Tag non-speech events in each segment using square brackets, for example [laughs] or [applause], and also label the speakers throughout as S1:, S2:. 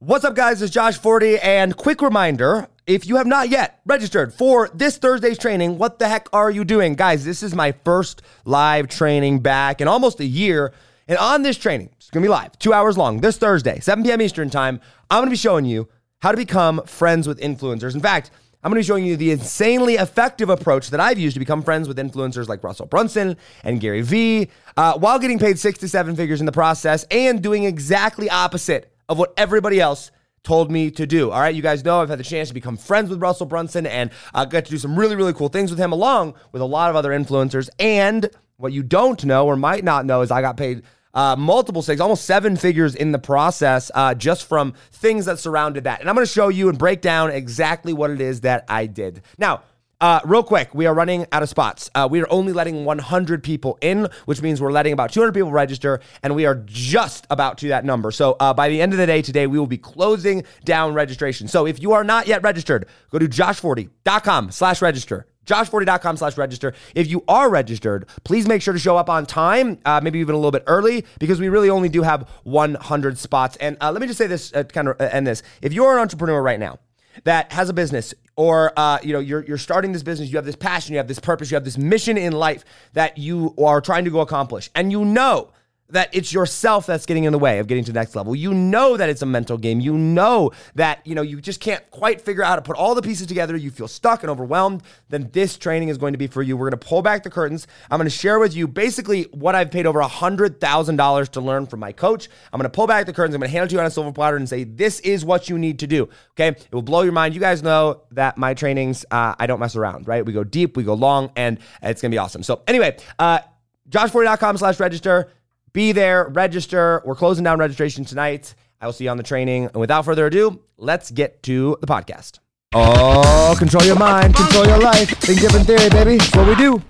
S1: What's up, guys? It's Josh Forti, and quick reminder if you have not yet registered for this Thursday's training, what the heck are you doing? Guys, this is my first live training back in almost a year. And on this training, it's gonna be live, two hours long, this Thursday, 7 p.m. Eastern Time. I'm gonna be showing you how to become friends with influencers. In fact, I'm going to be showing you the insanely effective approach that I've used to become friends with influencers like Russell Brunson and Gary Vee, uh, while getting paid six to seven figures in the process and doing exactly opposite of what everybody else told me to do. All right, you guys know I've had the chance to become friends with Russell Brunson and I got to do some really, really cool things with him, along with a lot of other influencers. And what you don't know or might not know is I got paid uh, multiple six, almost seven figures in the process, uh, just from things that surrounded that. And I'm going to show you and break down exactly what it is that I did. Now, uh, real quick, we are running out of spots. Uh, we are only letting 100 people in, which means we're letting about 200 people register, and we are just about to that number. So uh, by the end of the day today, we will be closing down registration. So if you are not yet registered, go to joshforti.com slash register joshforti.com slash register. If you are registered, please make sure to show up on time, uh, maybe even a little bit early, because we really only do have 100 spots. And uh, let me just say this, uh, kind of uh, end this. If you're an entrepreneur right now that has a business, or uh, you know you're, you're starting this business, you have this passion, you have this purpose, you have this mission in life that you are trying to go accomplish, and you know that it's yourself that's getting in the way of getting to the next level. You know that it's a mental game. You know that, you know, you just can't quite figure out how to put all the pieces together. You feel stuck and overwhelmed. Then this training is going to be for you. We're going to pull back the curtains. I'm going to share with you basically what I've paid over $100,000 to learn from my coach. I'm going to pull back the curtains. I'm going to hand it to you on a silver platter and say, this is what you need to do. Okay. It will blow your mind. You guys know that my trainings, uh, I don't mess around, right? We go deep, we go long, and it's going to be awesome. So anyway, uh, joshforti.com slash register be there, register. We're closing down registration tonight. I will see you on the training. And without further ado, let's get to the podcast. Oh, control your mind, control your life. Think different theory, baby. That's what we do.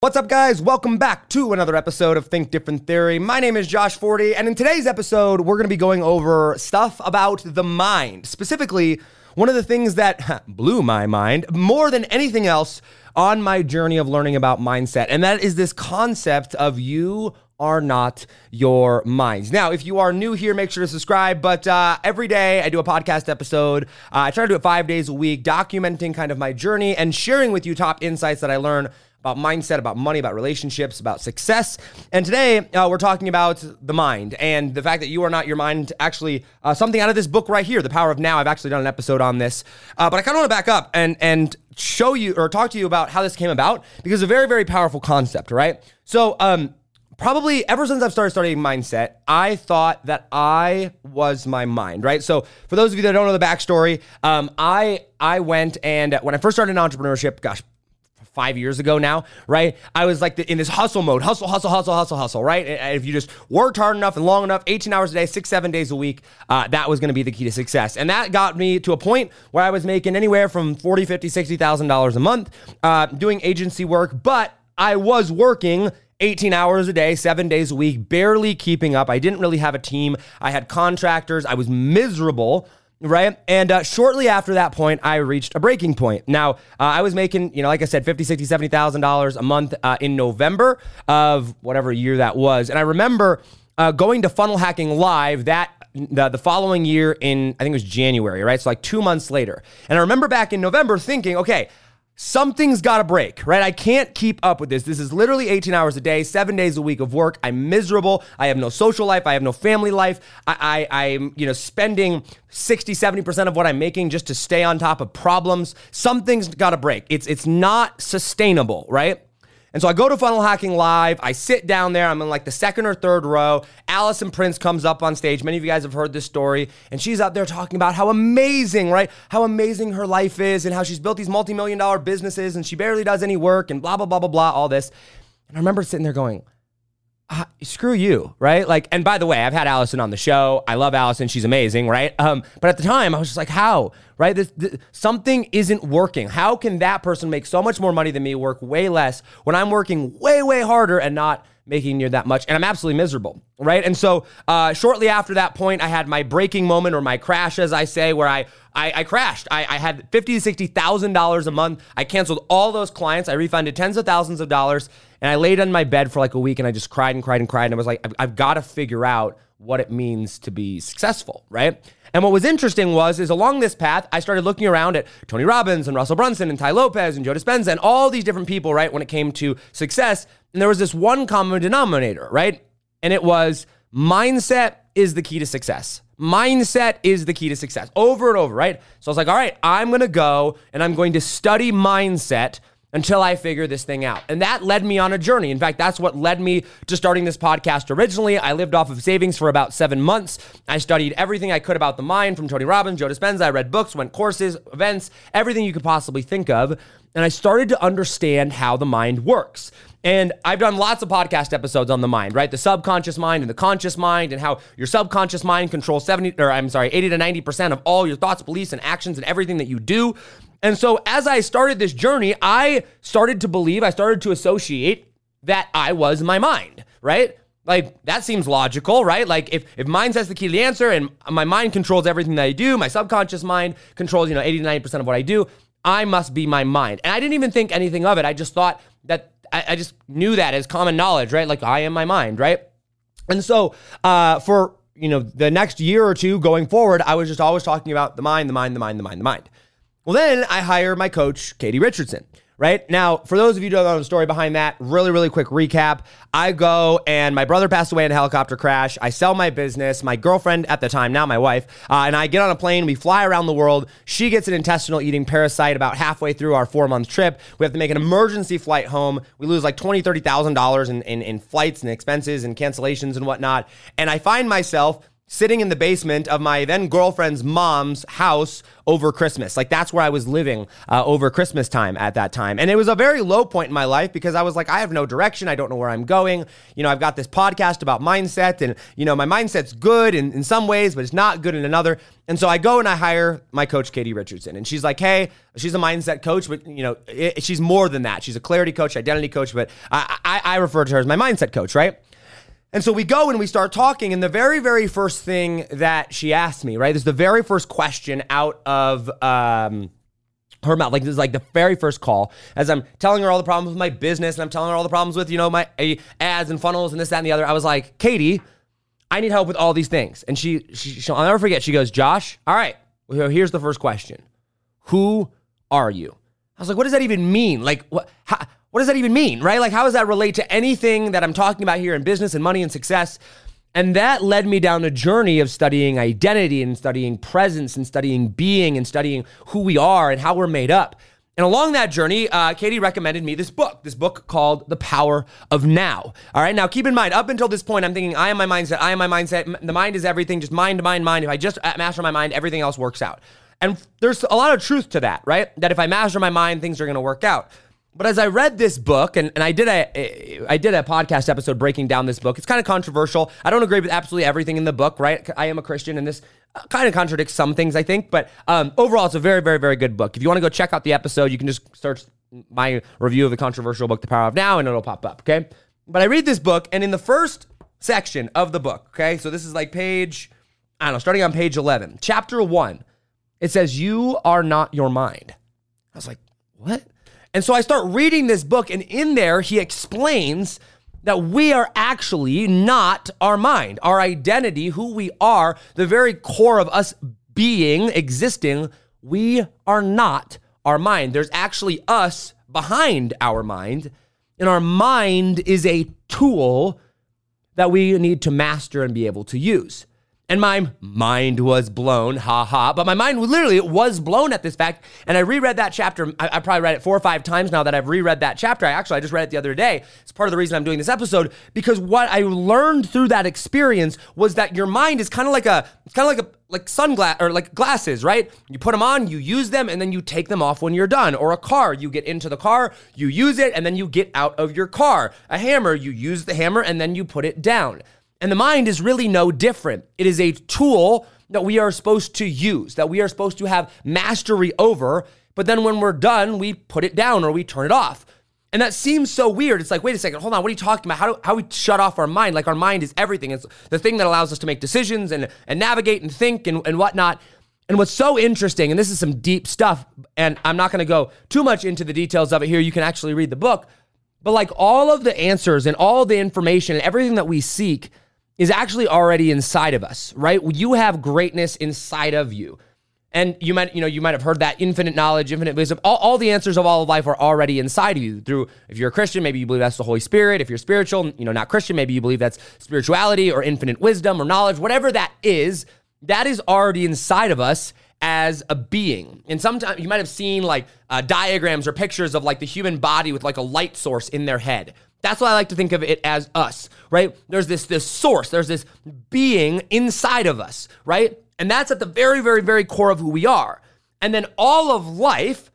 S1: What's up, guys? Welcome back to another episode of Think Different Theory. My name is Josh Forti, and in today's episode, we're going to be going over stuff about the mind. Specifically, one of the things that [laughs] blew my mind more than anything else on my journey of learning about mindset, and that is this concept of you are not your minds. Now, if you are new here, make sure to subscribe. But uh, every day I do a podcast episode. Uh, I try to do it five days a week, documenting kind of my journey and sharing with you top insights that I learn about mindset, about money, about relationships, about success. And today uh, we're talking about the mind and the fact that you are not your mind. Actually, uh, something out of this book right here, The Power of Now. I've actually done an episode on this, uh, but I kind of want to back up and and show you or talk to you about how this came about because it's a very very powerful concept, right? So, um, probably ever since I've started studying mindset, I thought that I was my mind, right? So for those of you that don't know the backstory, um, I I went and when I first started entrepreneurship, gosh, five years ago now, right? I was like the, in this hustle mode, hustle, hustle, hustle, hustle, hustle, right? And if you just worked hard enough and long enough, 18 hours a day, six, seven days a week, uh, that was going to be the key to success. And that got me to a point where I was making anywhere from 40, 50, $60,000 a month uh, doing agency work, but I was working 18 hours a day, seven days a week, barely keeping up. I didn't really have a team. I had contractors. I was miserable right? And uh, shortly after that point, I reached a breaking point. Now, uh, I was making, you know, like I said, 50, 60, $70,000 a month uh, in November of whatever year that was. And I remember uh, going to Funnel Hacking Live that the, the following year in, I think it was January, right? So like two months later. And I remember back in November thinking, okay, something's got to break, right? I can't keep up with this. This is literally 18 hours a day, seven days a week of work. I'm miserable. I have no social life. I have no family life. I, I, I'm, you know, spending 60, 70% of what I'm making just to stay on top of problems. Something's got to break. It's, it's not sustainable, right? And so I go to Funnel Hacking Live. I sit down there. I'm in like the second or third row. Alison Prince comes up on stage. Many of you guys have heard this story. And she's out there talking about how amazing, right? How amazing her life is and how she's built these multi million dollar businesses and she barely does any work and blah, blah, blah, blah, blah, all this. And I remember sitting there going, uh, screw you, right? Like, and by the way, I've had Alison on the show. I love Alison; she's amazing, right? Um, but at the time, I was just like, how, right? This, this, something isn't working. How can that person make so much more money than me, work way less when I'm working way, way harder and not making near that much, and I'm absolutely miserable, right? And so, uh, shortly after that point, I had my breaking moment or my crash, as I say, where I I, I crashed. I, I, had fifty to sixty thousand dollars a month. I canceled all those clients. I refunded tens of thousands of dollars, and I laid on my bed for like a week, and I just cried and cried and cried. And I was like, I've, I've got to figure out what it means to be successful, right? And what was interesting was, is along this path, I started looking around at Tony Robbins and Russell Brunson and Tai Lopez and Joe Dispenza and all these different people, right? When it came to success, and there was this one common denominator, right? And it was mindset is the key to success. Mindset is the key to success over and over, right? So I was like, all right, I'm gonna go and I'm going to study mindset until I figure this thing out. And that led me on a journey. In fact, that's what led me to starting this podcast originally. I lived off of savings for about seven months. I studied everything I could about the mind from Tony Robbins, Joe Dispenza. I read books, went courses, events, everything you could possibly think of. And I started to understand how the mind works. And I've done lots of podcast episodes on the mind, right? The subconscious mind and the conscious mind, and how your subconscious mind controls 70, or I'm sorry, 80 to 90% of all your thoughts, beliefs, and actions and everything that you do. And so as I started this journey, I started to believe, I started to associate that I was my mind, right? Like that seems logical, right? Like if if mindset's the key to the answer and my mind controls everything that I do, my subconscious mind controls, you know, 80 to 90% of what I do, I must be my mind. And I didn't even think anything of it. I just thought that I, I just knew that as common knowledge, right? Like I am my mind, right? And so uh, for you know the next year or two going forward, I was just always talking about the mind, the mind, the mind, the mind, the mind. Well, then I hire my coach, Katie Richardson right? Now, for those of you who don't know the story behind that, really, really quick recap. I go and my brother passed away in a helicopter crash. I sell my business. My girlfriend at the time, now my wife, uh, and I get on a plane. We fly around the world. She gets an intestinal eating parasite about halfway through our four month trip. We have to make an emergency flight home. We lose like $20,000, $30,000 in, in, in flights and expenses and cancellations and whatnot. And I find myself sitting in the basement of my then girlfriend's mom's house over Christmas. Like that's where I was living uh, over Christmas time at that time. And it was a very low point in my life because I was like, I have no direction. I don't know where I'm going. You know, I've got this podcast about mindset and, you know, my mindset's good in, in some ways, but it's not good in another. And so I go and I hire my coach, Katie Richardson. And she's like, hey, she's a mindset coach, but, you know, it, she's more than that. She's a clarity coach, identity coach, but I, I, I refer to her as my mindset coach, right? And so we go and we start talking, and the very, very first thing that she asked me, right? This is the very first question out of um, her mouth. Like this is like the very first call as I'm telling her all the problems with my business, and I'm telling her all the problems with you know my uh, ads and funnels and this, that, and the other. I was like, Katie, I need help with all these things, and she, she she'll, I'll never forget. She goes, Josh, all right. Well, here's the first question: Who are you? I was like, what does that even mean? Like, what? How, what does that even mean, right? Like, how does that relate to anything that I'm talking about here in business and money and success? And that led me down a journey of studying identity and studying presence and studying being and studying who we are and how we're made up. And along that journey, uh, Katie recommended me this book, this book called The Power of Now. All right, now keep in mind, up until this point, I'm thinking, I am my mindset, I am my mindset. The mind is everything, just mind, mind, mind. If I just master my mind, everything else works out. And there's a lot of truth to that, right? That if I master my mind, things are gonna work out. But as I read this book, and, and I did a I did a podcast episode breaking down this book. It's kind of controversial. I don't agree with absolutely everything in the book, right? I am a Christian, and this uh, kind of contradicts some things, I think. But um, overall, it's a very, very, very good book. If you want to go check out the episode, you can just search my review of the controversial book, The Power of Now, and it'll pop up. Okay. But I read this book, and in the first section of the book, okay, so this is like page, I don't know, starting on page 11, chapter one, it says, You are not your mind. I was like, What? And so I start reading this book, and in there, he explains that we are actually not our mind. Our identity, who we are, the very core of us being, existing, we are not our mind. There's actually us behind our mind, and our mind is a tool that we need to master and be able to use. And my mind was blown, ha ha. But my mind literally was blown at this fact. And I reread that chapter. I, I, probably read it four or five times now that I've reread that chapter. I actually I just read it the other day. It's part of the reason I'm doing this episode because what I learned through that experience was that your mind is kind of like a it's kind of like a like sunglass or like glasses, right? You put them on, you use them, and then you take them off when you're done. Or a car, you get into the car, you use it, and then you get out of your car. A hammer, you use the hammer, and then you put it down. And the mind is really no different. It is a tool that we are supposed to use, that we are supposed to have mastery over. But then when we're done, we put it down or we turn it off. And that seems so weird. It's like, wait a second, hold on, what are you talking about? How do how we shut off our mind? Like our mind is everything. It's the thing that allows us to make decisions and and navigate and think and, and whatnot. And what's so interesting, and this is some deep stuff, and I'm not gonna go too much into the details of it here. You can actually read the book. But like all of the answers and all the information and everything that we seek is actually already inside of us, right? You have greatness inside of you. And you might, you know, you might have heard that infinite knowledge, infinite wisdom. All, all, the answers of all of life are already inside of you. Through, if you're a Christian, maybe you believe that's the Holy Spirit. If you're spiritual, you know, not Christian, maybe you believe that's spirituality or infinite wisdom or knowledge. Whatever that is, that is already inside of us as a being. And sometimes you might have seen like uh, diagrams or pictures of like the human body with like a light source in their head. That's why I like to think of it as us, right? There's this this source, there's this being inside of us, right? And that's at the very very very core of who we are. And then all of life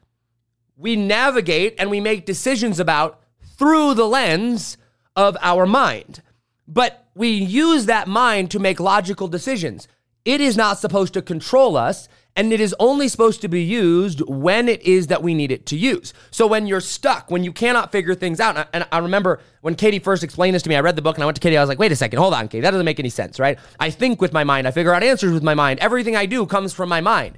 S1: we navigate and we make decisions about through the lens of our mind. But we use that mind to make logical decisions. It is not supposed to control us and it is only supposed to be used when it is that we need it to use. So when you're stuck, when you cannot figure things out, and I remember when Katie first explained this to me, I read the book and I went to Katie, I was like, wait a second, hold on, Katie, that doesn't make any sense, right? I think with my mind, I figure out answers with my mind. Everything I do comes from my mind.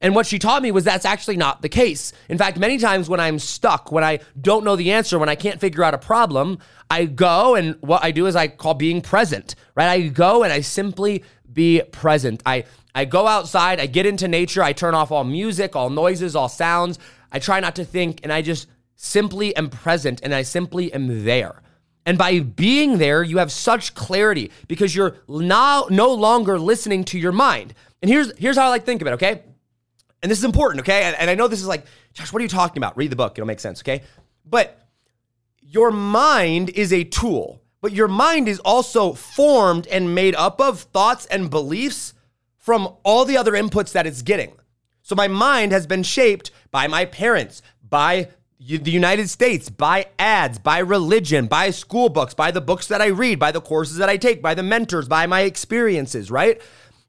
S1: And what she taught me was that's actually not the case. In fact, many times when I'm stuck, when I don't know the answer, when I can't figure out a problem, I go and what I do is I call being present, right? I go and I simply be present. I I go outside, I get into nature, I turn off all music, all noises, all sounds. I try not to think, and I just simply am present and I simply am there. And by being there, you have such clarity because you're now no longer listening to your mind. And here's here's how I like to think of it, okay? And this is important, okay? And, and I know this is like, Josh, what are you talking about? Read the book, it'll make sense, okay? But your mind is a tool, but your mind is also formed and made up of thoughts and beliefs from all the other inputs that it's getting. So my mind has been shaped by my parents, by the United States, by ads, by religion, by school books, by the books that I read, by the courses that I take, by the mentors, by my experiences, right?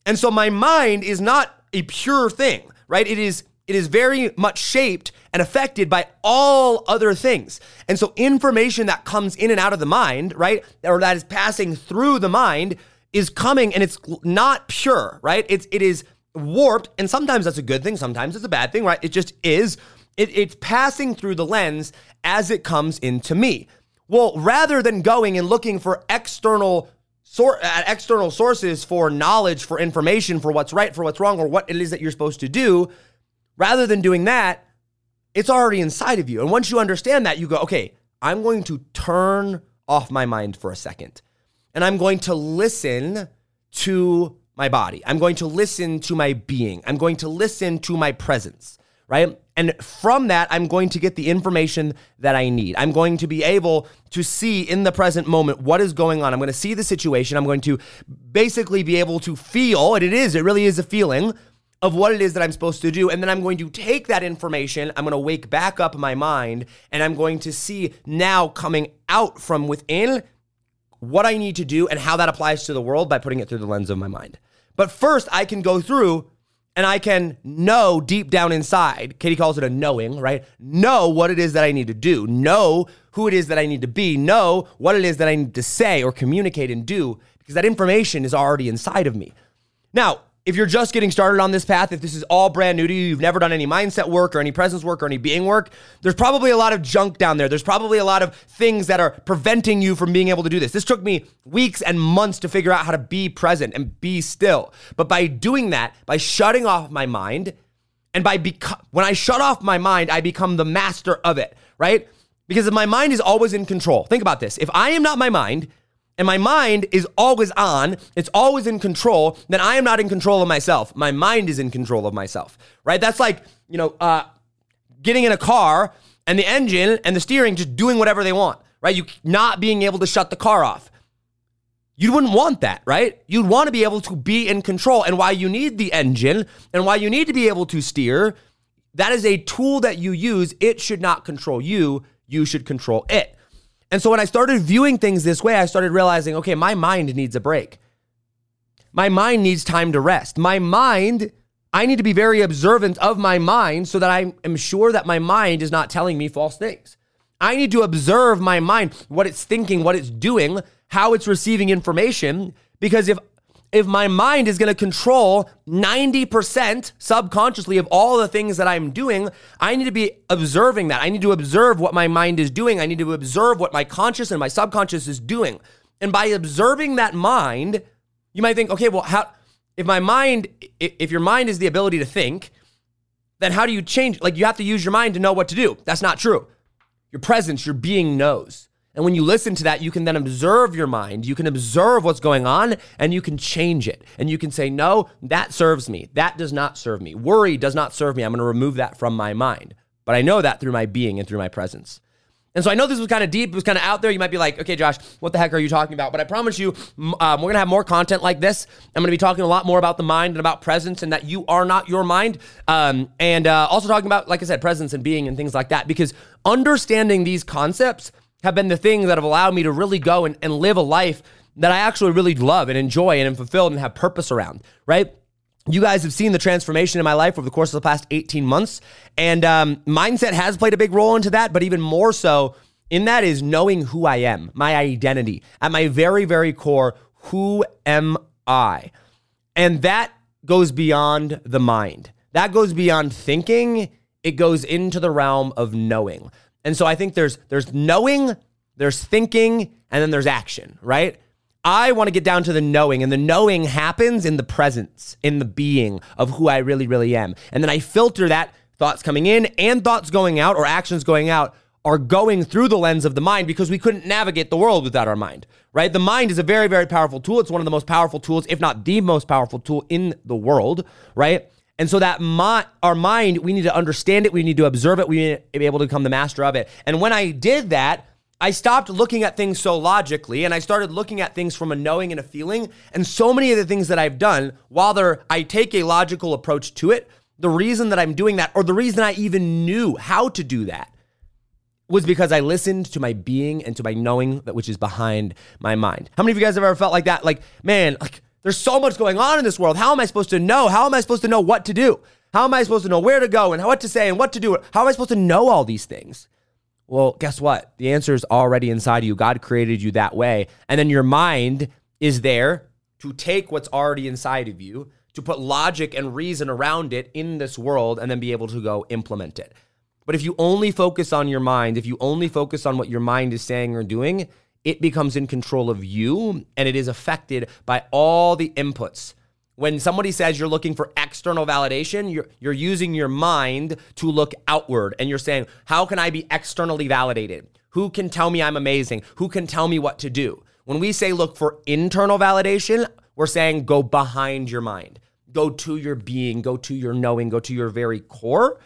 S1: And so my mind is not a pure thing, right? It is it is very much shaped and affected by all other things. And so information that comes in and out of the mind, right? Or that is passing through the mind is coming and it's not pure, right? It's it is warped, and sometimes that's a good thing, sometimes it's a bad thing, right? It just is. It, it's passing through the lens as it comes into me. Well, rather than going and looking for external sor- uh, external sources for knowledge, for information, for what's right, for what's wrong, or what it is that you're supposed to do, rather than doing that, it's already inside of you. And once you understand that, you go, okay, I'm going to turn off my mind for a second and I'm going to listen to my body. I'm going to listen to my being. I'm going to listen to my presence, right? And from that, I'm going to get the information that I need. I'm going to be able to see in the present moment what is going on. I'm going to see the situation. I'm going to basically be able to feel, and it is, it really is a feeling of what it is that I'm supposed to do. And then I'm going to take that information, I'm going to wake back up my mind, and I'm going to see now coming out from within what I need to do and how that applies to the world by putting it through the lens of my mind. But first, I can go through and I can know deep down inside. Katie calls it a knowing, right? Know what it is that I need to do, know who it is that I need to be, know what it is that I need to say or communicate and do, because that information is already inside of me. Now, if you're just getting started on this path, if this is all brand new to you, you've never done any mindset work or any presence work or any being work, there's probably a lot of junk down there. There's probably a lot of things that are preventing you from being able to do this. This took me weeks and months to figure out how to be present and be still. But by doing that, by shutting off my mind, and by beco- when I shut off my mind, I become the master of it, right? Because if my mind is always in control, think about this. If I am not my mind, and my mind is always on, it's always in control, then I am not in control of myself. My mind is in control of myself, right? That's like, you know, uh, getting in a car and the engine and the steering just doing whatever they want, right? You not being able to shut the car off. You wouldn't want that, right? You'd want to be able to be in control. And why you need the engine and why you need to be able to steer, that is a tool that you use. It should not control you, you should control it. And so when I started viewing things this way, I started realizing, okay, my mind needs a break. My mind needs time to rest. My mind, I need to be very observant of my mind so that I am sure that my mind is not telling me false things. I need to observe my mind, what it's thinking, what it's doing, how it's receiving information. Because if if my mind is going to control 90% subconsciously of all the things that I'm doing, I need to be observing that. I need to observe what my mind is doing. I need to observe what my conscious and my subconscious is doing. And by observing that mind, you might think, okay, well, how if my mind if your mind is the ability to think, then how do you change? Like you have to use your mind to know what to do. That's not true. Your presence, your being knows. And when you listen to that, you can then observe your mind. You can observe what's going on and you can change it. And you can say, no, that serves me. That does not serve me. Worry does not serve me. I'm going to remove that from my mind. But I know that through my being and through my presence. And so I know this was kind of deep, it was kind of out there. You might be like, okay, Josh, what the heck are you talking about? But I promise you, um, we're going to have more content like this. I'm going to be talking a lot more about the mind and about presence and that you are not your mind. Um, and uh, also talking about, like I said, presence and being and things like that. Because understanding these concepts have been the things that have allowed me to really go and, and live a life that I actually really love and enjoy and am fulfilled and have purpose around, right? You guys have seen the transformation in my life over the course of the past 18 months. And um, mindset has played a big role into that, but even more so in that is knowing who I am, my identity. At my very, very core, who am I? And that goes beyond the mind. That goes beyond thinking. It goes into the realm of knowing. And so I think there's there's knowing, there's thinking, and then there's action, right? I want to get down to the knowing, and the knowing happens in the presence, in the being of who I really, really am. And then I filter that thoughts coming in and thoughts going out or actions going out are going through the lens of the mind because we couldn't navigate the world without our mind, right? The mind is a very, very powerful tool. It's one of the most powerful tools, if not the most powerful tool in the world, right? And so that my, our mind, we need to understand it. We need to observe it. We need to be able to become the master of it. And when I did that, I stopped looking at things so logically and I started looking at things from a knowing and a feeling. And so many of the things that I've done, while there, I take a logical approach to it, the reason that I'm doing that, or the reason I even knew how to do that, was because I listened to my being and to my knowing that which is behind my mind. How many of you guys have ever felt like that? Like, man, like there's so much going on in this world. How am I supposed to know? How am I supposed to know what to do? How am I supposed to know where to go and what to say and what to do? How am I supposed to know all these things? Well, guess what? The answer is already inside of you. God created you that way. And then your mind is there to take what's already inside of you, to put logic and reason around it in this world, and then be able to go implement it. But if you only focus on your mind, if you only focus on what your mind is saying or doing, it becomes in control of you and it is affected by all the inputs when somebody says you're looking for external validation, you're, you're using your mind to look outward and you're saying, How can I be externally validated? Who can tell me I'm amazing? Who can tell me what to do? When we say look for internal validation, we're saying go behind your mind, go to your being, go to your knowing, go to your very core.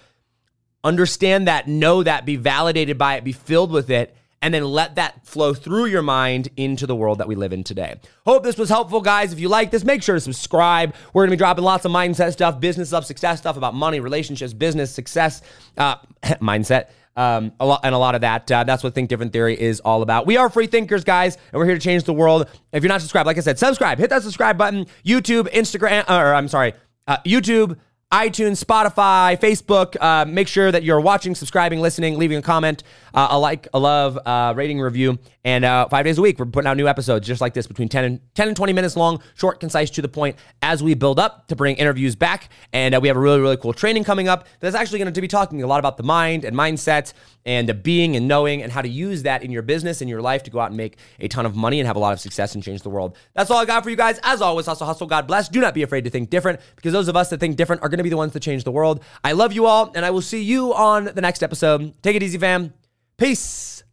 S1: Understand that, know that, be validated by it, be filled with it, and then let that flow through your mind into the world that we live in today. Hope this was helpful, guys. If you like this, make sure to subscribe. We're gonna be dropping lots of mindset stuff, business stuff, success stuff about money, relationships, business, success, uh, [laughs] mindset. Um, a lot and a lot of that. Uh, that's what Think Different Theory is all about. We are free thinkers, guys, and we're here to change the world. If you're not subscribed, like I said, subscribe. Hit that subscribe button. YouTube, Instagram, or I'm sorry, uh, YouTube iTunes, Spotify, Facebook. Uh, make sure that you're watching, subscribing, listening, leaving a comment, uh, a like, a love, uh, rating, review. And uh, five days a week, we're putting out new episodes just like this, between 10 and 10 and 20 minutes long, short, concise, to the point, as we build up to bring interviews back. And uh, we have a really, really cool training coming up that's actually going to be talking a lot about the mind and mindset and being and knowing and how to use that in your business and your life to go out and make a ton of money and have a lot of success and change the world. That's all I got for you guys. As always, hustle, hustle, God bless. Do not be afraid to think different because those of us that think different are going be the ones that change the world. I love you all, and I will see you on the next episode. Take it easy, fam. Peace.